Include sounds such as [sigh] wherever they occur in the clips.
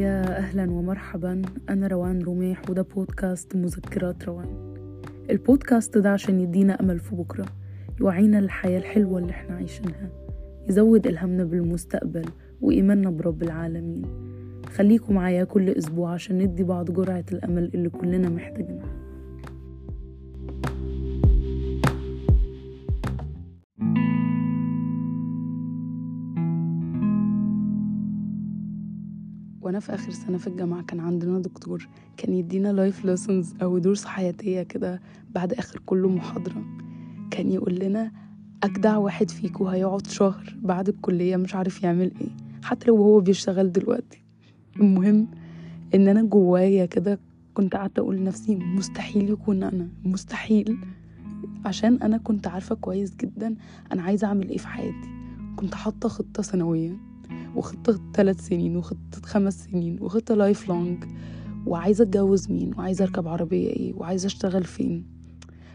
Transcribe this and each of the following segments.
يا أهلا ومرحبا. أنا روان رميح وده بودكاست مذكرات روان. البودكاست ده عشان يدينا أمل في بكرة يوعينا للحياة الحلوة اللي إحنا عايشينها يزود إلهامنا بالمستقبل وإيماننا برب العالمين. خليكم معايا كل أسبوع عشان ندي بعض جرعة الأمل اللي كلنا محتاجينها. وأنا في آخر سنة في الجامعة كان عندنا دكتور كان يدينا life lessons أو دروس حياتية كده بعد آخر كل محاضرة. كان يقول لنا أجدع واحد فيكو هيقعد شهر بعد الكلية مش عارف يعمل إيه حتى لو هو بيشتغل دلوقتي. المهم إن أنا جوايا كده كنت قاعدة أقول لنفسي مستحيل يكون أنا مستحيل. عشان أنا كنت عارفة كويس جدا أنا عايزة أعمل إيه في حياتي. كنت حاطة خطة سنوية. وخطة ثلاث سنين وخطة خمس سنين وخطة life long وعايزة أتجوز مين وعايزة أركب عربية إيه وعايزة أشتغل فين.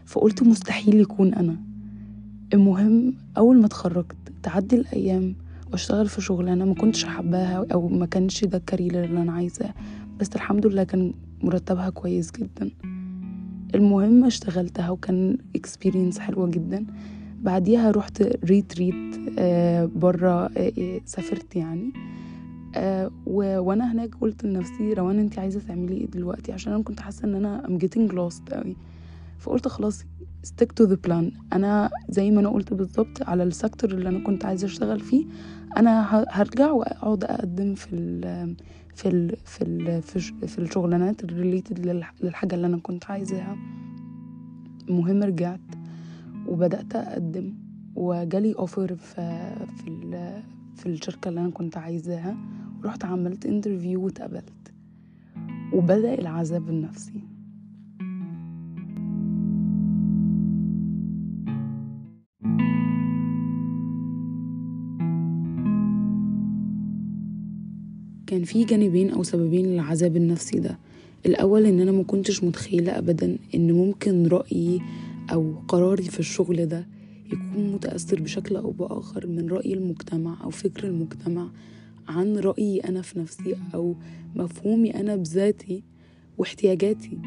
فقلت مستحيل يكون أنا. المهم أول ما اتخرجت تعدي الأيام وأشتغل في شغلانة ما كنتش حباها أو ما كانش ده ال career اللي أنا عايزاه. بس الحمد لله كان مرتبها كويس جدا. المهم اشتغلتها وكان experience حلوة جدا. بعديها رحت retreat آه برا آه سافرت يعني. آه وأنا هناك قلت لنفسي روان انت عايزة تعملي إيه دلوقتي؟ عشان أنا كنت حاسة إن أنا I'm getting lost قوي فقلت خلاص stick to the plan. أنا زي ما أنا قلت بالظبط على ال sector اللي أنا كنت عايزة أشتغل فيه أنا هرجع وأقعد أقدم في ال في ال في ال في الشغلانات ال related للحاجة اللي أنا كنت عايزاها. المهم رجعت. وبدأت أقدم وجالي offer في في في الشركة اللي أنا كنت عايزاها. ورحت عملت interview واتقبلت. وبدأ العذاب النفسي كان في جانبين أو سببين للعذاب النفسي ده. الأول إن أنا ما كنتش متخيلة أبدا إن ممكن رأيي أو قراري في الشغل ده يكون متأثر بشكل أو بآخر من رأي المجتمع أو فكر المجتمع عن رأيي أنا في نفسي أو مفهومي أنا بذاتي واحتياجاتي.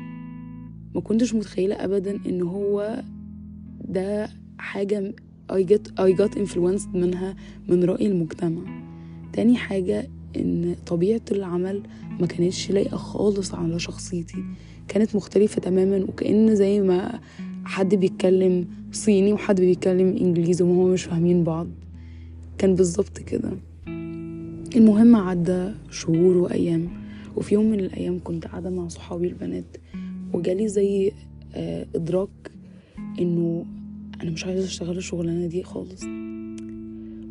ما كنتش متخيلة أبدا إن هو ده حاجة I got, I got influenced منها من رأي المجتمع. تاني حاجة إن طبيعة العمل ما كانتش لايقة خالص على شخصيتي. كانت مختلفة تماما وكأن زي ما حد بيتكلم صيني وحد بيتكلم إنجليزي وهما مش فاهمين بعض. كان بالظبط كده. المهم عدى شهور وأيام وفي يوم من الأيام كنت قاعدة مع صحابي البنات وجالي زي آه إدراك إنه أنا مش عايزة أشتغل الشغلانة دي خالص.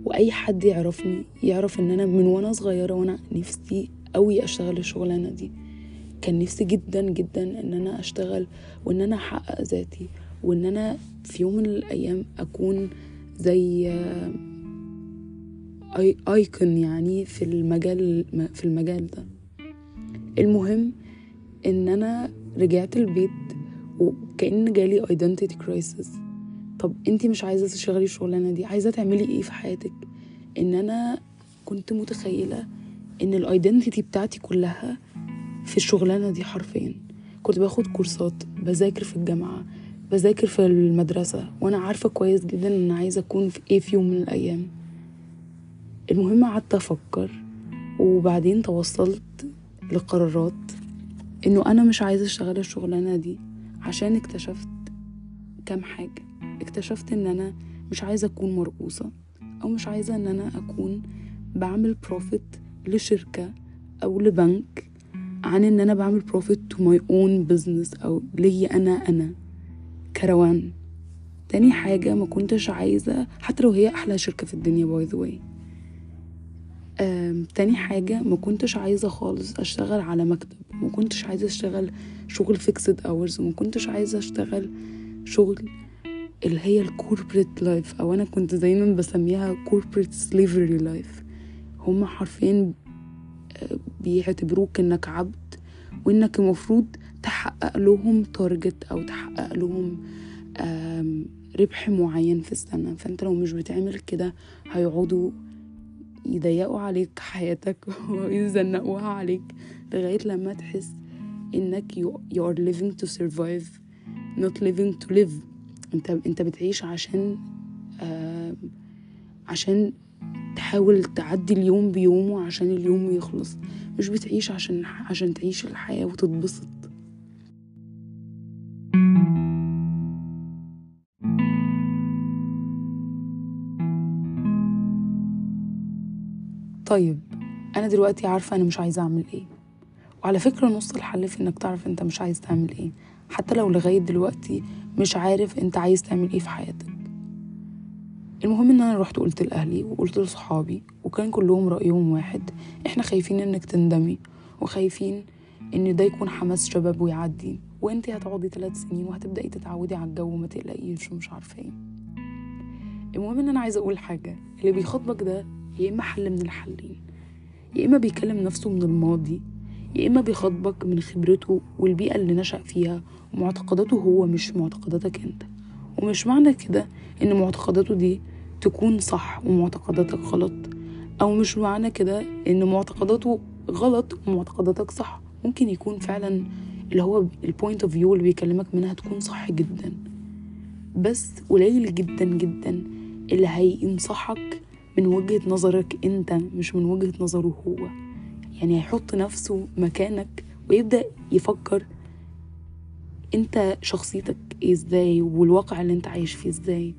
وأي حد يعرفني يعرف إن أنا من وأنا صغيرة وأنا نفسي قوي أشتغل الشغلانة دي. كان نفسي جدا جدا إن أنا أشتغل وإن أنا أحقق ذاتي وإن أنا في يوم من الأيام أكون زي آيكون يعني في المجال في المجال ده. المهم إن أنا رجعت البيت وكأن جالي identity crisis. طب انتي مش عايزة تشتغلي الشغلانة دي عايزة تعملي إيه في حياتك؟ إن أنا كنت متخيلة إن الايدنتيتي بتاعتي كلها في الشغلانة دي حرفيا. كنت باخد كورسات بذاكر في الجامعة بذاكر في المدرسة وأنا عارفة كويس جدا إن عايزة أكون في إيه في يوم من الأيام. المهم قعدت أفكر وبعدين توصلت لقرارات إنه أنا مش عايزة أشتغل الشغلانة دي عشان اكتشفت كام حاجة. اكتشفت إن أنا مش عايزة أكون مرؤوسة أو مش عايزة إن أنا أكون بعمل profit لشركة أو لبنك. عن إن أنا بعمل profit to my own business أو ليا أنا أنا كروان. تاني حاجة ما كنتش عايزة حتى لو هي أحلى شركة في الدنيا by the way تاني حاجة ما كنتش عايزة خالص أشتغل على مكتب. ما كنتش عايزة أشتغل شغل fixed hours وما كنتش عايزة أشتغل شغل اللي هي ال corporate life أو أنا كنت دايما بسميها corporate slavery life هما حرفيا بيعتبروك إنك عبد وإنك المفروض تحقق لهم target أو تحقق لهم ربح معين في السنة. فأنت لو مش بتعمل كده هيقعدوا يضيقوا عليك حياتك [laughs] ويزنقوها عليك لغاية لما تحس إنك you, are living to survive not living to live. أنت أنت بتعيش عشان عشان تحاول تعدي اليوم بيومه عشان اليوم يخلص. مش بتعيش عشان عشان تعيش الحياة وتتبسط. طيب أنا دلوقتي عارفة أنا مش عايزة أعمل إيه. وعلى فكرة نص الحل في إنك تعرف أنت مش عايز تعمل إيه. حتى لو لغاية دلوقتي مش عارف أنت عايز تعمل إيه في حياتك. المهم إن أنا رحت قلت لأهلي وقلت لصحابي وكان كلهم رأيهم واحد إحنا خايفين إنك تندمي وخايفين إن ده يكون حماس شباب ويعدي وإنت هتقعدي ثلاث سنين وهتبدأي تتعودي على الجو وما تقلقيش ومش عارفة إيه. المهم إن أنا عايزة أقول حاجة اللي بيخاطبك ده يا إما حل من الحلين يا إما بيكلم نفسه من الماضي يا إما بيخاطبك من خبرته والبيئة اللي نشأ فيها ومعتقداته هو مش معتقداتك أنت. ومش معنى كده إن معتقداته دي تكون صح ومعتقداتك غلط أو مش معنى كده إن معتقداته غلط ومعتقداتك صح. ممكن يكون فعلا اللي هو ال point of view اللي بيكلمك منها تكون صح جدا. بس قليل جدا جدا اللي هينصحك من وجهة نظرك أنت مش من وجهة نظره هو. يعني هيحط نفسه مكانك ويبدأ يفكر أنت شخصيتك إيه إزاي والواقع اللي أنت عايش فيه إزاي.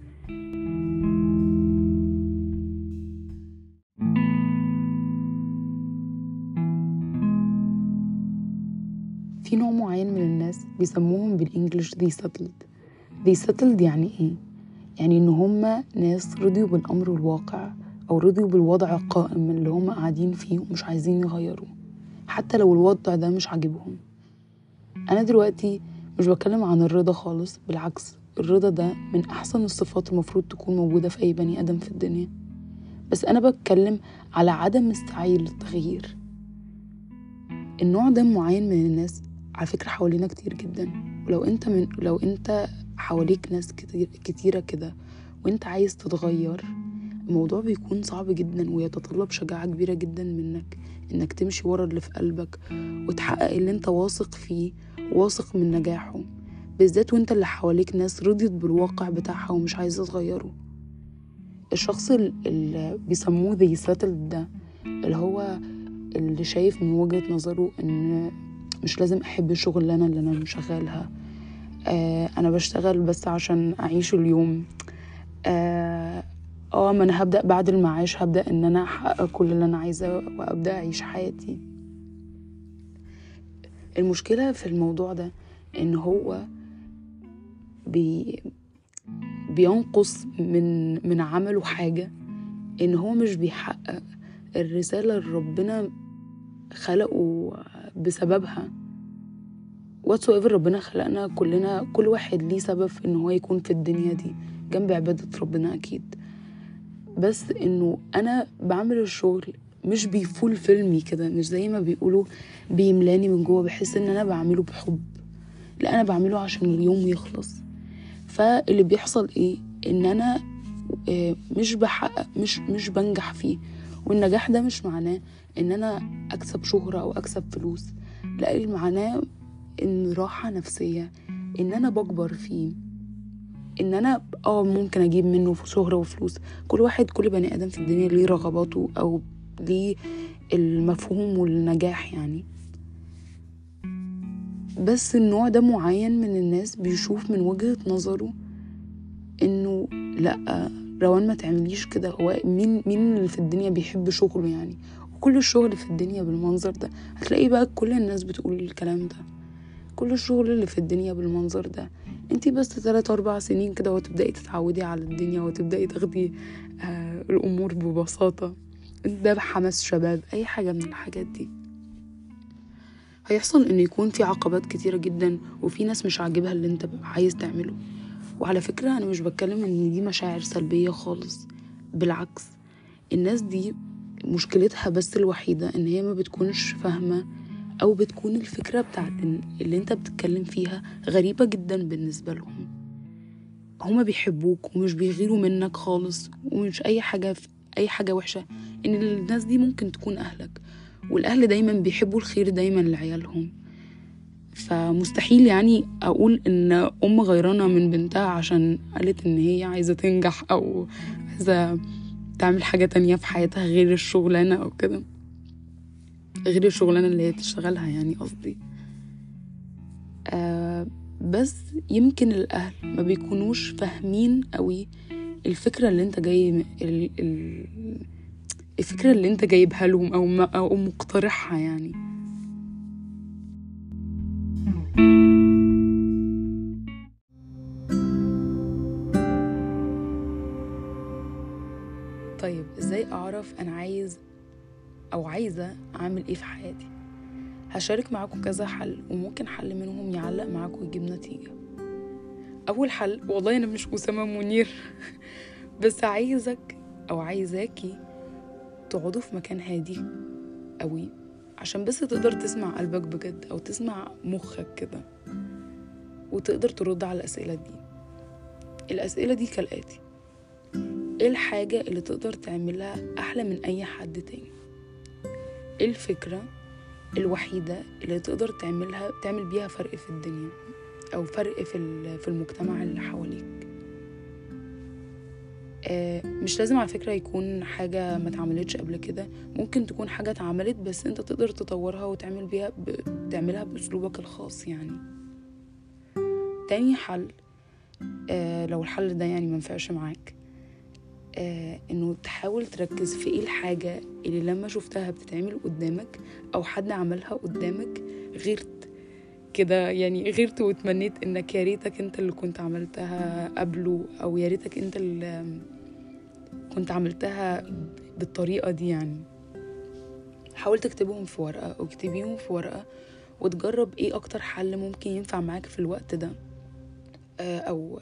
في نوع معين من الناس بيسموهم بالانجلش they settled. They settled يعني إيه؟ يعني إن هما ناس رضيوا بالأمر الواقع أو رضيوا بالوضع القائم اللي هما قاعدين فيه ومش عايزين يغيروه. حتى لو الوضع ده مش عاجبهم. أنا دلوقتي مش بتكلم عن الرضا خالص بالعكس الرضا ده من أحسن الصفات المفروض تكون موجودة في أي بني آدم في الدنيا. بس أنا بتكلم على عدم السعي للتغيير النوع ده معين من الناس على فكرة حوالينا كتير جدا. ولو أنت من لو أنت حواليك ناس كتير كتيرة كده وأنت عايز تتغير الموضوع بيكون صعب جدا ويتطلب شجاعة كبيرة جدا منك إنك تمشي ورا اللي في قلبك وتحقق اللي أنت واثق فيه واثق من نجاحه بالذات وانت اللي حواليك ناس رضيت بالواقع بتاعها ومش عايزة تغيره. الشخص اللي بيسموه ذي ساتل ده اللي هو اللي شايف من وجهة نظره إن مش لازم أحب الشغلانة اللي أنا شغالها. آه أنا بشتغل بس عشان أعيش اليوم. آه آه، ما أنا هبدأ بعد المعاش هبدأ إن أنا أحقق كل اللي أنا عايزاه وأبدأ أعيش حياتي. المشكلة في الموضوع ده إن هو بي بينقص من من عمله حاجة إن هو مش بيحقق الرسالة اللي ربنا خلقه بسببها. Whatsoever ربنا خلقنا كلنا كل واحد ليه سبب في إن هو يكون في الدنيا دي جنب عبادة ربنا أكيد. بس إنه أنا بعمل الشغل مش بيفول فيلمي كده مش زي ما بيقولوا بيملاني من جوه بحس إن أنا بعمله بحب. لا أنا بعمله عشان اليوم يخلص. فاللي بيحصل إيه؟ إن أنا آه، مش بحقق مش مش بنجح فيه. والنجاح ده مش معناه إن أنا أكسب شهرة أو أكسب فلوس. لا معناه إن راحة نفسية إن أنا بكبر فيه. إن أنا آه ممكن أجيب منه شهرة وفلوس. كل واحد كل بني آدم في الدنيا ليه رغباته أو ليه المفهوم والنجاح يعني. بس النوع ده معين من الناس بيشوف من وجهة نظره إنه لأ روان ما تعمليش كده. هو مين مين اللي في الدنيا بيحب شغله يعني؟ وكل الشغل في الدنيا بالمنظر ده. هتلاقي بقى كل الناس بتقول الكلام ده. كل الشغل اللي في الدنيا بالمنظر ده. انتي بس تلات أربع سنين كده وتبدأي تتعودي على الدنيا وتبدأي تاخدي آه الأمور ببساطة. ده بحماس شباب أي حاجة من الحاجات دي. هيحصل إن يكون في عقبات كتيرة جدا وفي ناس مش عاجبها اللي أنت عايز تعمله. وعلى فكرة أنا مش بتكلم إن دي مشاعر سلبية خالص. بالعكس الناس دي مشكلتها بس الوحيدة إن هي ما بتكونش فاهمة أو بتكون الفكرة بتاعت اللي أنت بتتكلم فيها غريبة جدا بالنسبة لهم. هما بيحبوك ومش بيغيروا منك خالص ومش أي حاجة أي حاجة وحشة إن الناس دي ممكن تكون أهلك. والأهل دايما بيحبوا الخير دايما لعيالهم. فمستحيل يعني أقول إن أم غيرانة من بنتها عشان قالت إن هي عايزة تنجح أو عايزة تعمل حاجة تانية في حياتها غير الشغلانة أو كده. غير الشغلانة اللي هي تشتغلها يعني قصدي. آه بس يمكن الأهل ما بيكونوش فاهمين قوي الفكرة اللي انت جاي ال- ال- الفكرة اللي انت جايبها لهم أو أو مقترحها يعني. طيب إزاي اعرف أنا عايز أو عايزة اعمل إيه في حياتي؟ هشارك معاكم كذا حل وممكن حل منهم يعلق معاكم ويجيب نتيجة. أول حل والله أنا مش أسامة منير بس عايزك أو عايزاكي تقعدوا في مكان هادي قوي عشان بس تقدر تسمع قلبك بجد أو تسمع مخك كده وتقدر ترد على الأسئلة دي. الأسئلة دي كالآتي. إيه الحاجة اللي تقدر تعملها أحلى من أي حد تاني؟ إيه الفكرة الوحيدة اللي تقدر تعملها تعمل بيها فرق في الدنيا؟ أو فرق في في المجتمع اللي حواليك. آه، مش لازم على فكرة يكون حاجة ما اتعملتش قبل كده. ممكن تكون حاجة اتعملت بس أنت تقدر تطورها وتعمل بيها ب... تعملها بأسلوبك الخاص يعني. تاني حل آه لو الحل ده يعني منفعش معاك آه إنه تحاول تركز في إيه الحاجة اللي لما شفتها بتتعمل قدامك أو حد عملها قدامك غيرت كده يعني غيرت وتمنيت إنك يا ريتك أنت اللي كنت عملتها قبله أو يا ريتك أنت اللي كنت عملتها بالطريقة دي يعني. حاول تكتبهم في ورقة أو اكتبيهم في ورقة وتجرب إيه أكتر حل ممكن ينفع معاك في الوقت ده. آه، أو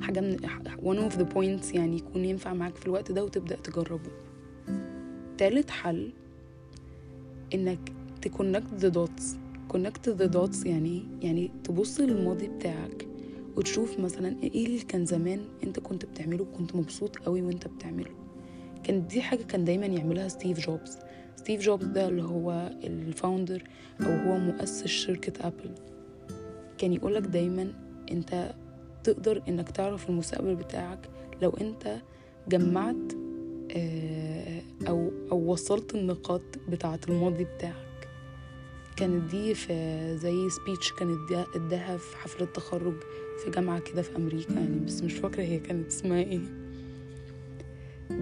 حاجة من one of the points يعني يكون ينفع معاك في الوقت ده وتبدأ تجربه. تالت حل إنك ت connect the dots. Connect the dots يعني؟ يعني تبص للماضي بتاعك وتشوف مثلا إيه اللي كان زمان أنت كنت بتعمله كنت مبسوط قوي وأنت بتعمله. كانت دي حاجة كان دايما يعملها ستيف جوبز. ستيف جوبز ده اللي هو ال founder أو هو مؤسس شركة ابل كان يقولك دايما أنت تقدر إنك تعرف المستقبل بتاعك لو أنت جمعت آه، أو أو وصلت النقاط بتاعة الماضي بتاعك. كانت دي في زي speech كانت اداها في حفلة تخرج في جامعة كده في أمريكا يعني بس مش فاكرة هي كانت اسمها إيه.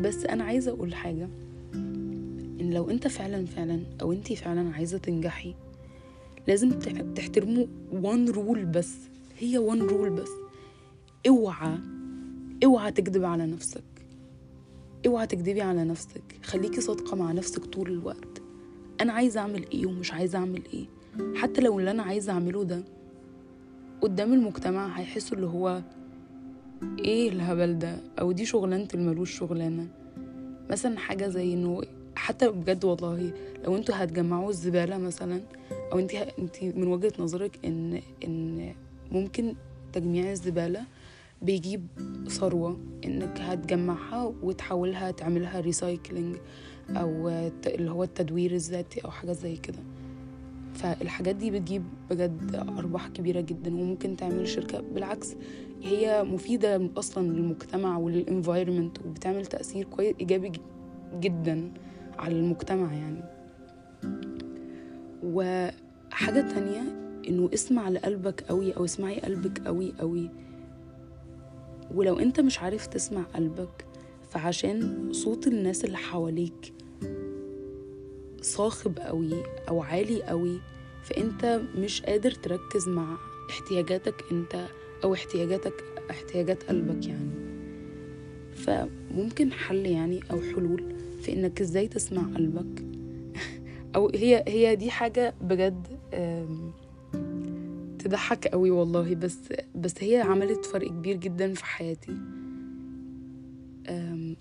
بس أنا عايزة أقول حاجة إن لو أنت فعلا فعلا أو أنتي فعلا عايزة تنجحي لازم تح- تحترموا one rule بس هي one رول بس. اوعى اوعى تكذب على نفسك. اوعى تكذبي على نفسك. خليكي صادقة مع نفسك طول الوقت. أنا عايزة أعمل إيه ومش عايزة أعمل إيه. حتى لو اللي أنا عايزة أعمله ده قدام المجتمع هيحسوا اللي هو إيه الهبل ده؟ أو دي شغلانة الملوش شغلانة. مثلا حاجة زي إنه حتى بجد والله لو أنتوا هتجمعوا الزبالة مثلا أو انت انت من وجهة نظرك إن إن ممكن تجميع الزبالة بيجيب ثروة إنك هتجمعها وتحولها تعملها recycling أو اللي هو التدوير الذاتي أو حاجة زي كده. فالحاجات دي بتجيب بجد أرباح كبيرة جدا وممكن تعمل شركة. بالعكس هي مفيدة أصلا للمجتمع ولل environment وبتعمل تأثير كويس إيجابي جدا على المجتمع يعني. وحاجة تانية إنه اسمع لقلبك قوي أو اسمعي قلبك قوي قوي. ولو أنت مش عارف تسمع قلبك فعشان صوت الناس اللي حواليك صاخب قوي أو عالي قوي فأنت مش قادر تركز مع احتياجاتك أنت أو احتياجاتك احتياجات قلبك يعني. فممكن حل يعني أو حلول في إنك إزاي تسمع قلبك. [laughs] أو هي هي دي حاجة بجد تضحك قوي والله بس بس هي عملت فرق كبير جدا في حياتي.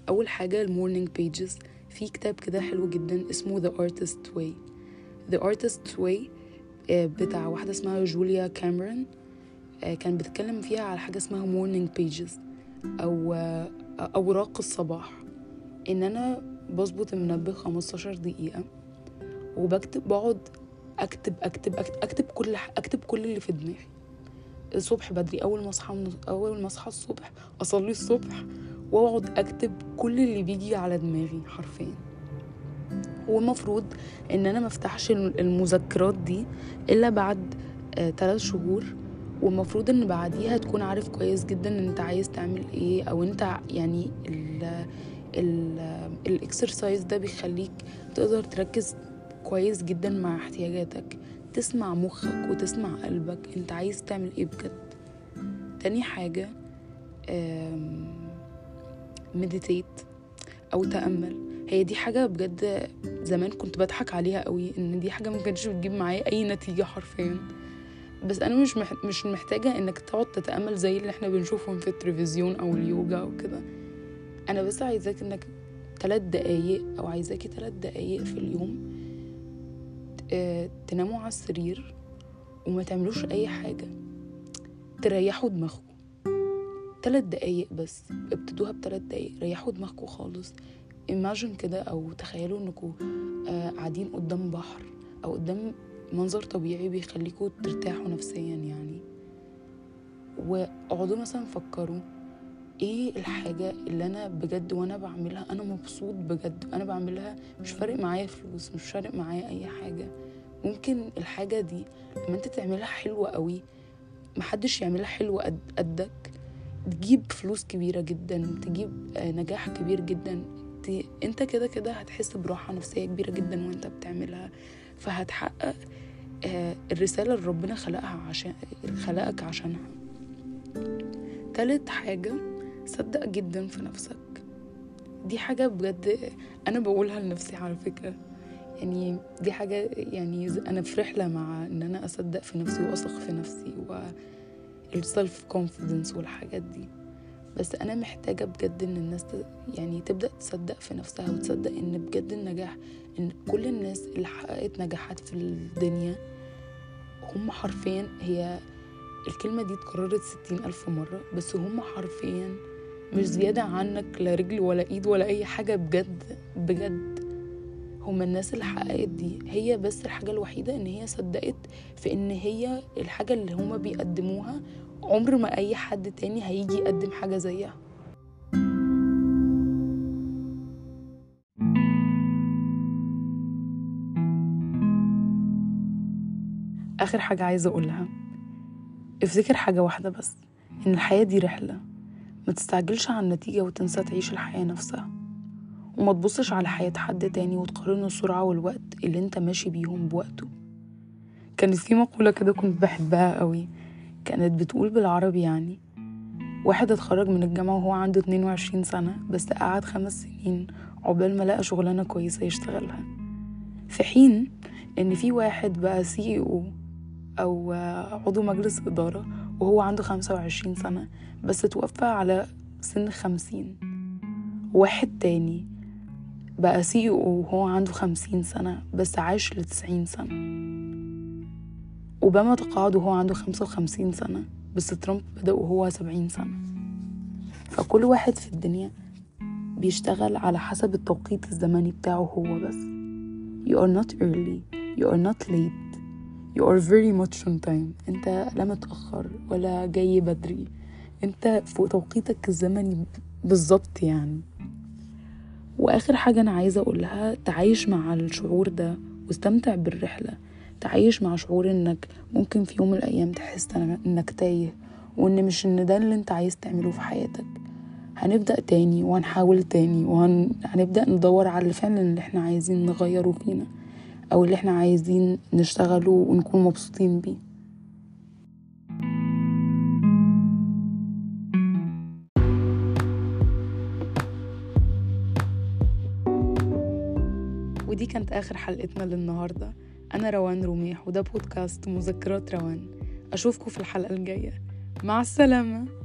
أول حاجة ال morning pages في كتاب كده حلو جدا اسمه The Artist Way. The Artist Way آه، بتاع واحدة اسمها جوليا كاميرون آه، كان بتتكلم فيها على حاجة اسمها morning pages أو آه، أوراق الصباح. إن أنا بظبط المنبه 15 دقيقة وبكتب بقعد أكتب أكتب أكتب, أكتب كل أكتب كل اللي في دماغي. الصبح بدري أول ما أصحى من أول ما أصحى الصبح أصلي الصبح واقعد اكتب كل اللي بيجي على دماغي حرفيا. والمفروض إن أنا مفتحش المذكرات دي إلا بعد ثلاث آه شهور. والمفروض إن بعديها تكون عارف كويس جدا إن أنت عايز تعمل إيه أو أنت يعني الإكسرسايز ده بيخليك تقدر تركز كويس جدا مع احتياجاتك. تسمع مخك وتسمع قلبك إنت عايز تعمل إيه بجد. تاني حاجة مديتيت أو تأمل. هي دي حاجة بجد زمان كنت بضحك عليها قوي إن دي حاجة ما كانتش بتجيب معايا أي نتيجة حرفيا. بس أنا مش مش محتاجة إنك تقعد تتأمل زي اللي إحنا بنشوفهم في التلفزيون أو اليوجا أو كده. أنا بس عايزاك إنك ثلاث دقايق أو عايزاكي ثلاث دقايق في اليوم تناموا على السرير وما تعملوش أي حاجة. تريحوا دماغكم. ثلاث دقايق بس ابتدوها بثلاث دقايق ريحوا دماغكم خالص. imagine كده أو تخيلوا انكم قاعدين قدام بحر أو قدام منظر طبيعي بيخليكم ترتاحوا نفسيا يعني. واقعدوا مثلا فكروا إيه الحاجة اللي أنا بجد وأنا بعملها أنا مبسوط بجد؟ أنا بعملها مش فارق معايا فلوس مش فارق معايا أي حاجة. ممكن الحاجة دي لما أنت تعملها حلوة قوي محدش يعملها حلوة قد قدك. تجيب فلوس كبيرة جدا تجيب نجاح كبير جدا. انت كده كده هتحس براحة نفسية كبيرة جدا وانت بتعملها. فهتحقق الرسالة اللي ربنا خلقها عشان خلقك عشانها. تالت حاجة صدق جدا في نفسك. دي حاجة بجد أنا بقولها لنفسي على فكرة. يعني دي حاجة يعني أنا في رحلة مع إن أنا أصدق في نفسي وأثق في نفسي وال self confidence والحاجات دي. بس أنا محتاجة بجد إن الناس يعني تبدأ تصدق في نفسها وتصدق إن بجد النجاح إن كل الناس اللي حققت نجاحات في الدنيا هم حرفيا هي الكلمة دي اتكررت ستين ألف مرة بس هم حرفيا مش زيادة عنك لا رجل ولا إيد ولا أي حاجة بجد بجد. هما الناس اللي حققت دي. هي بس الحاجة الوحيدة إن هي صدقت في إن هي الحاجة اللي هما بيقدموها عمر ما أي حد تاني هيجي يقدم حاجة زيها. آخر حاجة عايزة أقولها. افتكر حاجة واحدة بس إن الحياة دي رحلة. ما تستعجلش على النتيجة وتنسى تعيش الحياة نفسها. وما تبصش على حياة حد تاني وتقارن السرعة والوقت اللي انت ماشي بيهم بوقته. كانت في مقولة كده كنت بحبها قوي كانت بتقول بالعربي يعني واحد اتخرج من الجامعة وهو عنده 22 سنة بس قعد خمس سنين عقبال ما لقى شغلانة كويسة يشتغلها. في حين إن في واحد بقى سي أو أو عضو مجلس إدارة وهو عنده خمسة وعشرين سنة بس توفى على سن خمسين. واحد تاني بقى سي أو وهو عنده خمسين سنة بس عاش لتسعين سنة. أوباما تقاعد وهو عنده خمسة وخمسين سنة بس ترامب بدأ وهو سبعين سنة. فكل واحد في الدنيا بيشتغل على حسب التوقيت الزمني بتاعه هو بس. You are not early you are not late you are very much on time. انت لا متأخر ولا جاي بدري. انت في توقيتك الزمني بالظبط يعني. وآخر حاجة أنا عايزة أقولها تعايش مع الشعور ده واستمتع بالرحلة. تعايش مع شعور إنك ممكن في يوم من الأيام تحس إنك تايه وإن مش إن ده اللي أنت عايز تعمله في حياتك. هنبدأ تاني وهنحاول تاني وهنبدأ ندور على اللي فعلا اللي إحنا عايزين نغيره فينا أو اللي إحنا عايزين نشتغله ونكون مبسوطين بيه. كانت آخر حلقتنا للنهاردة. أنا روان رميح وده بودكاست مذكرات روان. أشوفكم في الحلقة الجاية. مع السلامة.